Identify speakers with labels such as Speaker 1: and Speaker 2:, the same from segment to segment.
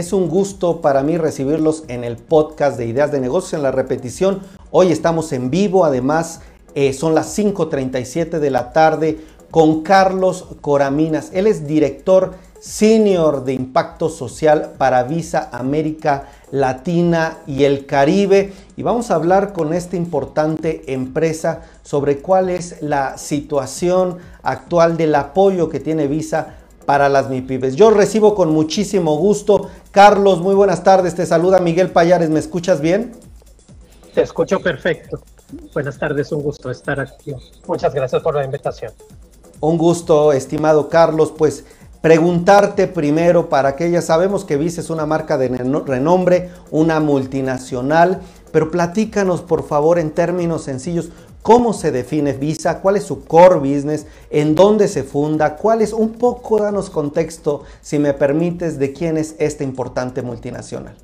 Speaker 1: Es un gusto para mí recibirlos en el podcast de Ideas de Negocios en la repetición. Hoy estamos en vivo, además eh, son las 5.37 de la tarde con Carlos Coraminas. Él es director senior de impacto social para Visa América Latina y el Caribe. Y vamos a hablar con esta importante empresa sobre cuál es la situación actual del apoyo que tiene Visa para las MIPIBES. Yo recibo con muchísimo gusto. Carlos, muy buenas tardes. Te saluda Miguel Payares. ¿Me escuchas bien?
Speaker 2: Te escucho perfecto. Buenas tardes, un gusto estar aquí. Muchas gracias por la invitación.
Speaker 1: Un gusto, estimado Carlos. Pues preguntarte primero para que ya sabemos que Visa es una marca de renombre, una multinacional, pero platícanos por favor en términos sencillos, cómo se define Visa, cuál es su core business, en dónde se funda, cuál es, un poco danos contexto, si me permites, de quién es esta importante multinacional.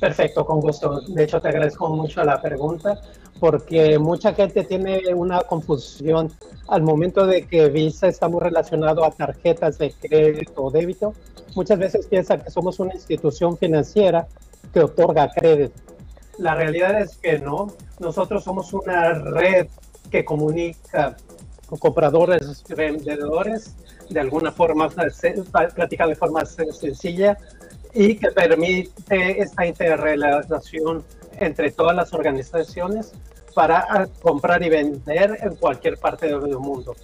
Speaker 2: Perfecto, con gusto. De hecho, te agradezco mucho la pregunta porque mucha gente tiene una confusión al momento de que Visa está muy relacionado a tarjetas de crédito o débito. Muchas veces piensa que somos una institución financiera que otorga crédito. La realidad es que no. Nosotros somos una red que comunica compradores y vendedores de alguna forma, platicado de forma sencilla y que permite esta interrelación entre todas las organizaciones para comprar y vender en cualquier parte del mundo.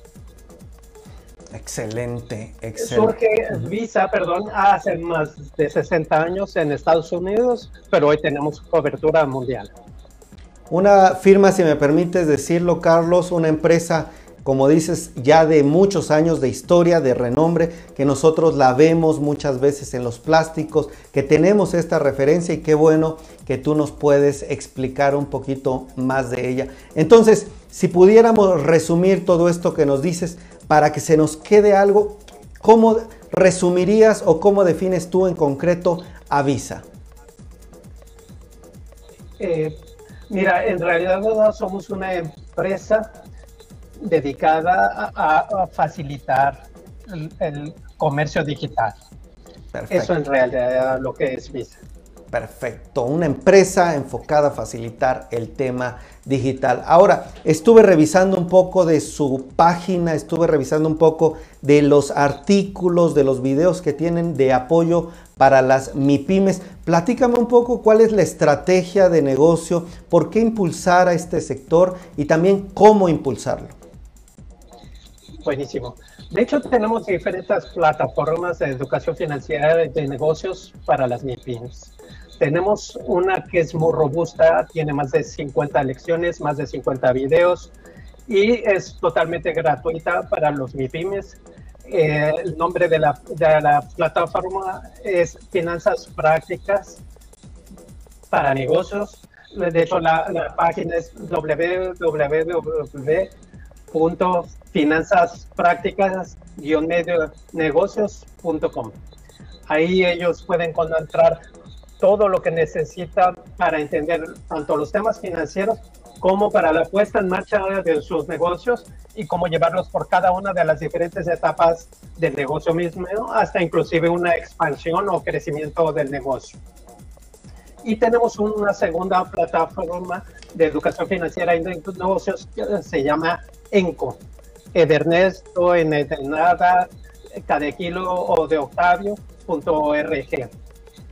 Speaker 1: Excelente, excelente.
Speaker 2: Surge Visa, perdón, hace más de 60 años en Estados Unidos, pero hoy tenemos cobertura mundial.
Speaker 1: Una firma, si me permites decirlo, Carlos, una empresa como dices, ya de muchos años de historia, de renombre, que nosotros la vemos muchas veces en los plásticos, que tenemos esta referencia y qué bueno que tú nos puedes explicar un poquito más de ella. Entonces, si pudiéramos resumir todo esto que nos dices para que se nos quede algo, ¿cómo resumirías o cómo defines tú en concreto a Visa?
Speaker 2: Eh, mira, en realidad somos una empresa dedicada a, facilitar el, comercio digital. Eso en realidad es lo que es Visa.
Speaker 1: Perfecto, una empresa enfocada a facilitar el tema digital. Ahora, estuve revisando un poco de su página, estuve revisando un poco de los artículos, de los videos que tienen de apoyo para las MIPIMES. Platícame un poco cuál es la estrategia de negocio, por qué impulsar a este sector y también cómo impulsarlo.
Speaker 2: Buenísimo. De hecho, tenemos diferentes plataformas de educación financiera de negocios para las MIPIMS. Tenemos una que es muy robusta, tiene más de 50 lecciones, más de 50 videos y es totalmente gratuita para los MIPIMES. Eh, el nombre de la, plataforma es Finanzas Prácticas para Negocios. De hecho, la, la página es www finanzas prácticas negocios.com. Ahí ellos pueden encontrar todo lo que necesitan para entender tanto los temas financieros como para la puesta en marcha de sus negocios y cómo llevarlos por cada una de las diferentes etapas del negocio mismo, hasta inclusive una expansión o crecimiento del negocio. Y tenemos una segunda plataforma de educación financiera y de negocios que se llama ENCO, Edernesto, en Nada, Kilo o de Octavio.org.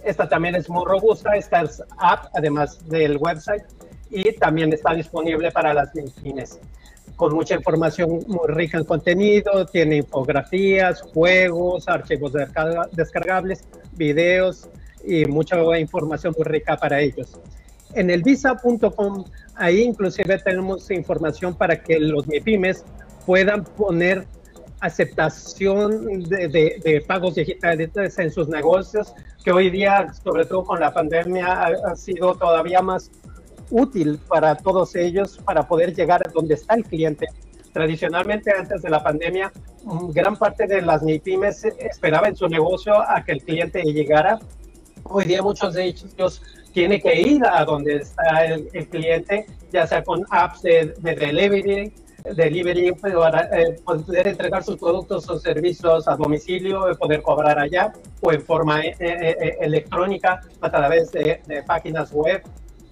Speaker 2: Esta también es muy robusta, esta es app, además del website, y también está disponible para las fines con mucha información muy rica en contenido, tiene infografías, juegos, archivos descargables, videos y mucha información muy rica para ellos. En el visa.com, ahí inclusive tenemos información para que los MIPIMES puedan poner aceptación de, pagos digitales en sus negocios, que hoy día, sobre todo con la pandemia, ha, sido todavía más útil para todos ellos para poder llegar a donde está el cliente. Tradicionalmente, antes de la pandemia, gran parte de las MIPIMES esperaba en su negocio a que el cliente llegara. Hoy día muchos de ellos tiene que ir a donde está el, cliente, ya sea con apps de, delivery, delivery para eh, poder entregar sus productos o servicios a domicilio, poder cobrar allá o en forma electrónica a través de, de páginas web.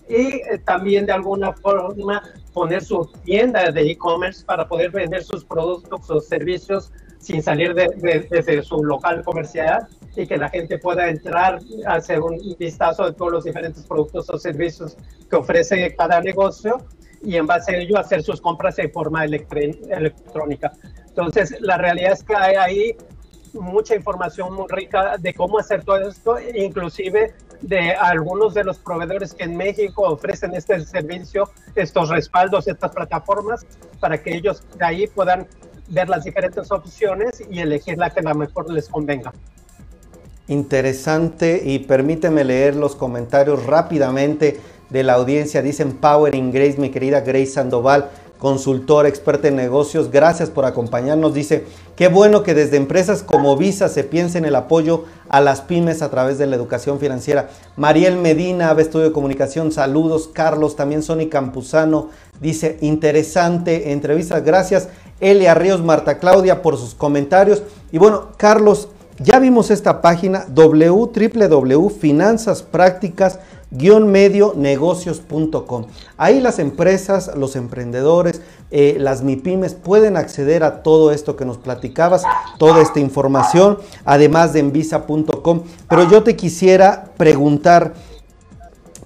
Speaker 2: Y también de alguna forma poner su tienda de e-commerce para poder vender sus productos o servicios sin salir de, desde su local comercial y que la gente pueda entrar, hacer un vistazo de todos los diferentes productos o servicios que ofrece cada negocio y en base a ello hacer sus compras de forma electrónica. Entonces, la realidad es que hay ahí mucha información muy rica de cómo hacer todo esto, inclusive de algunos de los proveedores que en México ofrecen este servicio, estos respaldos, estas plataformas, para que ellos de ahí puedan ver las diferentes opciones y elegir la que la mejor les convenga.
Speaker 1: Interesante y permíteme leer los comentarios rápidamente de la audiencia. Dicen Power in Grace, mi querida Grace Sandoval, consultora, experta en negocios. Gracias por acompañarnos. Dice, qué bueno que desde empresas como Visa se piense en el apoyo a las pymes a través de la educación financiera. Mariel Medina, Ave Estudio de Comunicación, saludos. Carlos, también Sony Campuzano, dice, interesante entrevista. Gracias. Elia Ríos, Marta Claudia por sus comentarios. Y bueno, Carlos, ya vimos esta página www.finanzasprácticas-medionegocios.com. Ahí las empresas, los emprendedores, eh, las MIPIMES pueden acceder a todo esto que nos platicabas, toda esta información, además de envisa.com. Pero yo te quisiera preguntar,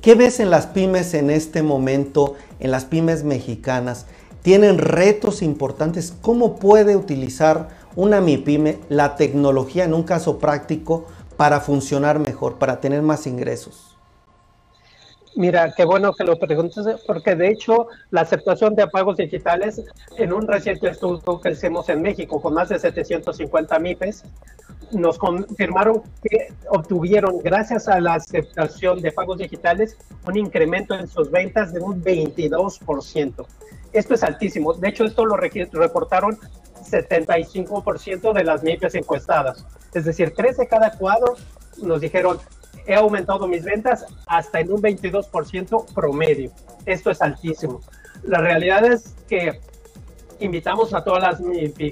Speaker 1: ¿qué ves en las pymes en este momento, en las pymes mexicanas? tienen retos importantes. ¿Cómo puede utilizar una MIPYME la tecnología en un caso práctico para funcionar mejor, para tener más ingresos?
Speaker 2: Mira, qué bueno que lo preguntes, porque de hecho la aceptación de pagos digitales en un reciente estudio que hicimos en México con más de 750 MIPES, nos confirmaron que obtuvieron, gracias a la aceptación de pagos digitales, un incremento en sus ventas de un 22%. Esto es altísimo. De hecho, esto lo reportaron 75% de las MIPES encuestadas. Es decir, tres de cada cuadro nos dijeron, he aumentado mis ventas hasta en un 22% promedio. Esto es altísimo. La realidad es que invitamos a todas las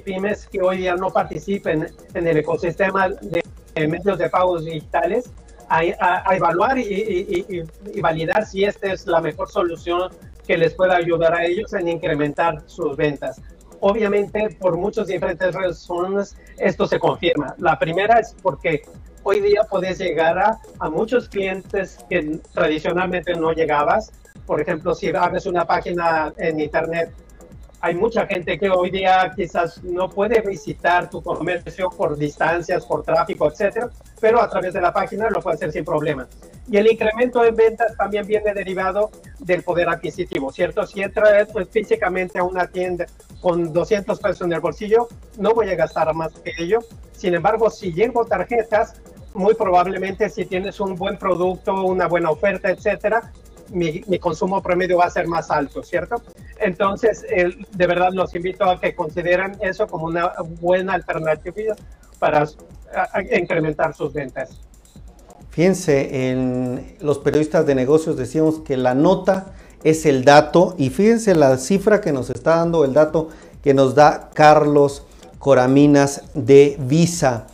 Speaker 2: pymes que hoy día no participen en el ecosistema de medios de pagos digitales a, evaluar y, y, validar si esta es la mejor solución que les pueda ayudar a ellos en incrementar sus ventas. Obviamente, por muchas diferentes razones, esto se confirma. La primera es porque hoy día puedes llegar a, a muchos clientes que tradicionalmente no llegabas. Por ejemplo, si abres una página en Internet hay mucha gente que hoy día quizás no puede visitar tu comercio por distancias, por tráfico, etcétera, pero a través de la página lo puede hacer sin problema. Y el incremento en ventas también viene derivado del poder adquisitivo, ¿cierto? Si entras pues, físicamente a una tienda con 200 pesos en el bolsillo, no voy a gastar más que ello. Sin embargo, si llevo tarjetas, muy probablemente si tienes un buen producto, una buena oferta, etcétera, mi, consumo promedio va a ser más alto, ¿cierto? Entonces, de verdad los invito a que consideren eso como una buena alternativa para incrementar sus ventas.
Speaker 1: Fíjense, en los periodistas de negocios decíamos que la nota es el dato y fíjense la cifra que nos está dando el dato que nos da Carlos Coraminas de Visa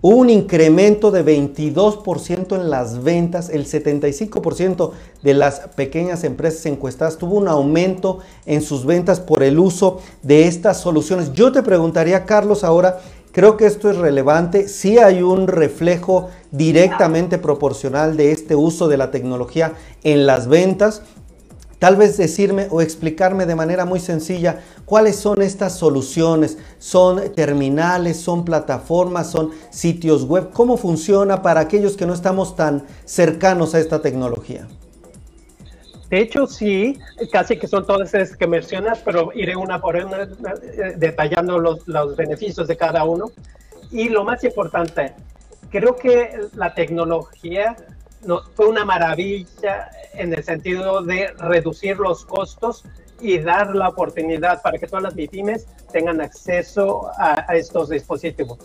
Speaker 1: un incremento de 22% en las ventas, el 75% de las pequeñas empresas encuestadas tuvo un aumento en sus ventas por el uso de estas soluciones. Yo te preguntaría, Carlos, ahora, creo que esto es relevante, si hay un reflejo directamente proporcional de este uso de la tecnología en las ventas. Tal vez decirme o explicarme de manera muy sencilla cuáles son estas soluciones. ¿Son terminales? ¿Son plataformas? ¿Son sitios web? ¿Cómo funciona para aquellos que no estamos tan cercanos a esta tecnología?
Speaker 2: De hecho, sí, casi que son todas esas que mencionas, pero iré una por una eh, detallando los, los beneficios de cada uno. Y lo más importante, creo que la tecnología no, fue una maravilla en el sentido de reducir los costos y dar la oportunidad para que todas las víctimas tengan acceso a, estos dispositivos.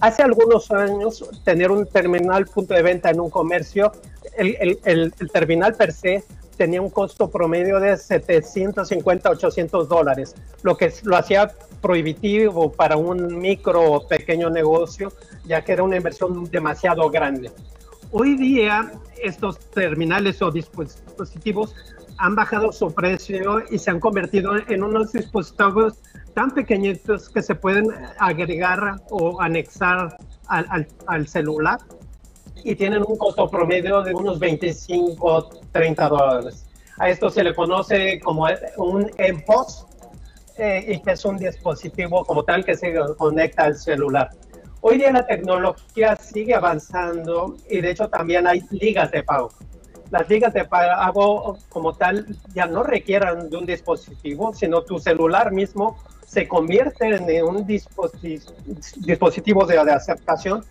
Speaker 2: Hace algunos años, tener un terminal punto de venta en un comercio, el, el, el, terminal per se tenía un costo promedio de 750, 800 dólares, lo que lo hacía prohibitivo para un micro o pequeño negocio, ya que era una inversión demasiado grande. Hoy día estos terminales o dispositivos han bajado su precio y se han convertido en unos dispositivos tan pequeñitos que se pueden agregar o anexar al, celular y tienen un costo promedio de unos 25, 30 dólares. A esto se le conoce como un MPOS eh, y que es un dispositivo como tal que se conecta al celular. Hoy día la tecnología sigue avanzando y de hecho también hay ligas de pago. Las ligas de pago como tal ya no requieran de un dispositivo, sino tu celular mismo se convierte en un dispositivo de, de aceptación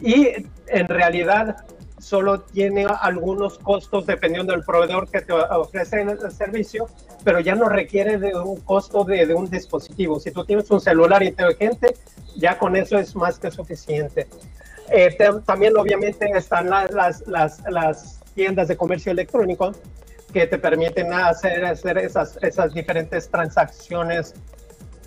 Speaker 2: y en realidad solo tiene algunos costos dependiendo del proveedor que te ofrece el servicio, pero ya no requiere de un costo de, un dispositivo. Si tú tienes un celular inteligente, ya con eso es más que suficiente. Eh, también obviamente están las, las, las, tiendas de comercio electrónico que te permiten hacer, hacer esas, esas diferentes transacciones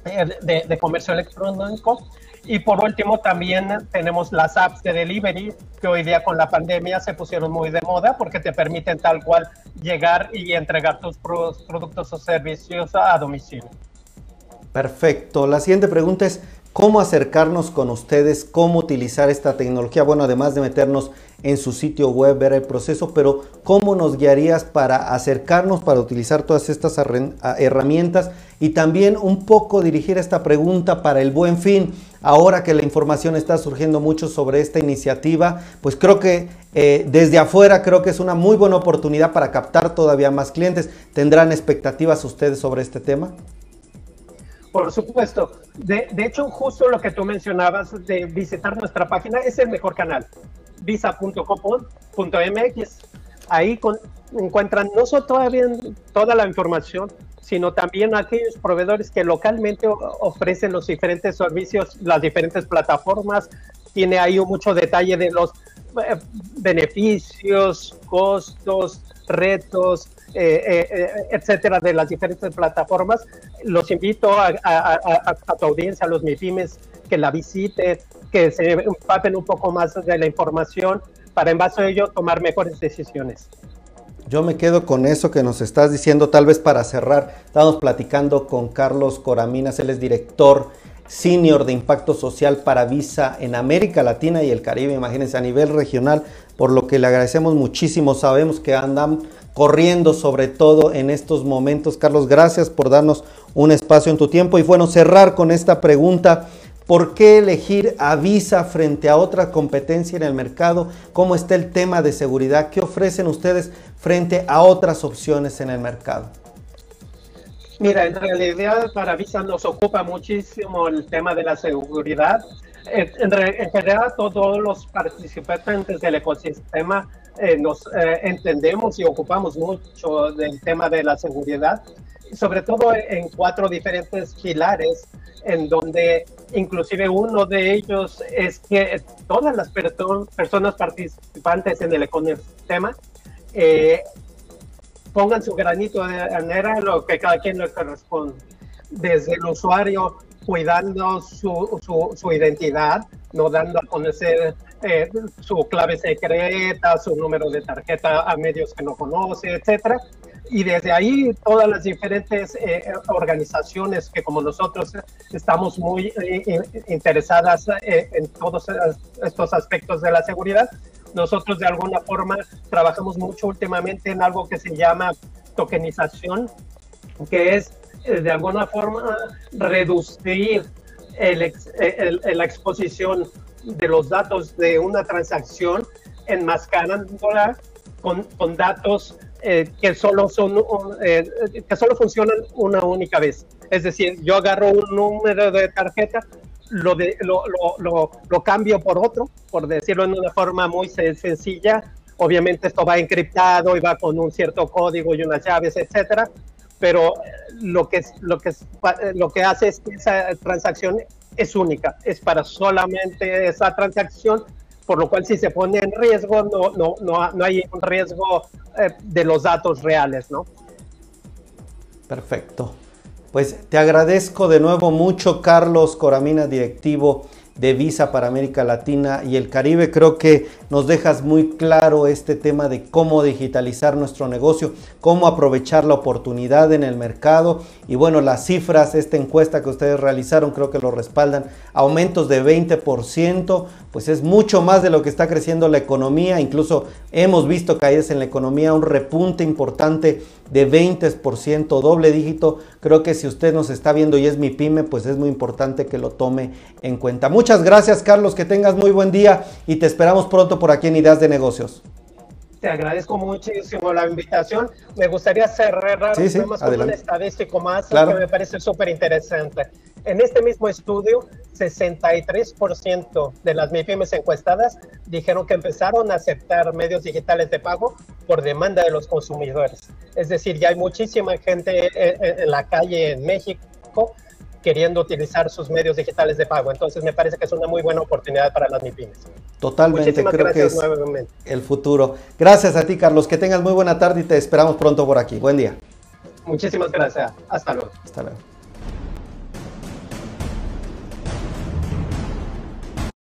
Speaker 2: eh, de, de comercio electrónico y por último, también tenemos las apps de delivery, que hoy día con la pandemia se pusieron muy de moda porque te permiten tal cual llegar y entregar tus productos o servicios a domicilio.
Speaker 1: Perfecto. La siguiente pregunta es, ¿cómo acercarnos con ustedes? ¿Cómo utilizar esta tecnología? Bueno, además de meternos en su sitio web, ver el proceso, pero ¿cómo nos guiarías para acercarnos, para utilizar todas estas herramientas y también un poco dirigir esta pregunta para el buen fin? Ahora que la información está surgiendo mucho sobre esta iniciativa, pues creo que eh, desde afuera creo que es una muy buena oportunidad para captar todavía más clientes. ¿Tendrán expectativas ustedes sobre este tema?
Speaker 2: Por supuesto. De, hecho, justo lo que tú mencionabas de visitar nuestra página es el mejor canal visa.com.mx. Ahí encuentran no solo todavía toda la información, sino también aquellos proveedores que localmente ofrecen los diferentes servicios, las diferentes plataformas. Tiene ahí mucho detalle de los eh, beneficios, costos, retos, eh, eh, etcétera, de las diferentes plataformas. Los invito a, tu audiencia, a los MIPIMES, que la visiten, que se empapen un poco más de la información para en base a ello tomar mejores decisiones.
Speaker 1: Yo me quedo con eso que nos estás diciendo, tal vez para cerrar. Estamos platicando con Carlos Coraminas, él es director senior de impacto social para Visa en América Latina y el Caribe, imagínense, a nivel regional, por lo que le agradecemos muchísimo. Sabemos que andan corriendo sobre todo en estos momentos. Carlos, gracias por darnos un espacio en tu tiempo y bueno, cerrar con esta pregunta. ¿Por qué elegir a Visa frente a otra competencia en el mercado? ¿Cómo está el tema de seguridad? ¿Qué ofrecen ustedes frente a otras opciones en el mercado?
Speaker 2: Mira, en realidad para Visa nos ocupa muchísimo el tema de la seguridad. En, general, todos los participantes del ecosistema eh, nos eh, entendemos y ocupamos mucho del tema de la seguridad, sobre todo en cuatro diferentes pilares en donde inclusive uno de ellos es que todas las personas participantes en el ecosistema eh, pongan su granito de en lo que cada quien le corresponde. Desde el usuario cuidando su, su, identidad, no dando a conocer eh, su clave secreta, su número de tarjeta a medios que no conoce, etcétera, y desde ahí todas las diferentes eh, organizaciones que como nosotros estamos muy eh, interesadas eh, en todos estos aspectos de la seguridad, nosotros de alguna forma trabajamos mucho últimamente en algo que se llama tokenización, que es de alguna forma reducir el, la exposición de los datos de una transacción enmascarándola con, con datos eh, que, solo son, eh, que solo funcionan una única vez. Es decir, yo agarro un número de tarjeta, lo, de, lo, lo, lo, cambio por otro, por decirlo en una forma muy sencilla. Obviamente esto va encriptado y va con un cierto código y unas llaves, etcétera. Pero lo que, lo, que, lo que hace es que esa transacción es única, es para solamente esa transacción por lo cual si se pone en riesgo, no, no, no, no hay un riesgo eh, de los datos reales, ¿no?
Speaker 1: Perfecto. Pues te agradezco de nuevo mucho, Carlos Coramina, directivo de Visa para América Latina y el Caribe. Creo que nos dejas muy claro este tema de cómo digitalizar nuestro negocio, cómo aprovechar la oportunidad en el mercado. Y bueno, las cifras, esta encuesta que ustedes realizaron, creo que lo respaldan. Aumentos de 20%, pues es mucho más de lo que está creciendo la economía. Incluso hemos visto caídas en la economía, un repunte importante de 20%, doble dígito. Creo que si usted nos está viendo y es mi pyme, pues es muy importante que lo tome en cuenta. Muchas gracias, Carlos. Que tengas muy buen día y te esperamos pronto por aquí en Ideas de Negocios.
Speaker 2: Te agradezco muchísimo la invitación. Me gustaría cerrar
Speaker 1: sí, sí,
Speaker 2: con un estadístico más que me parece súper interesante. En este mismo estudio, 63% de las MIPIMES encuestadas dijeron que empezaron a aceptar medios digitales de pago por demanda de los consumidores. Es decir, ya hay muchísima gente en la calle en México queriendo utilizar sus medios digitales de pago. Entonces me parece que es una muy buena oportunidad para las MIPIMES.
Speaker 1: Totalmente, creo que es el futuro. Gracias a ti, Carlos. Que tengas muy buena tarde y te esperamos pronto por aquí. Buen día.
Speaker 2: Muchísimas gracias. Hasta luego.
Speaker 1: Hasta luego.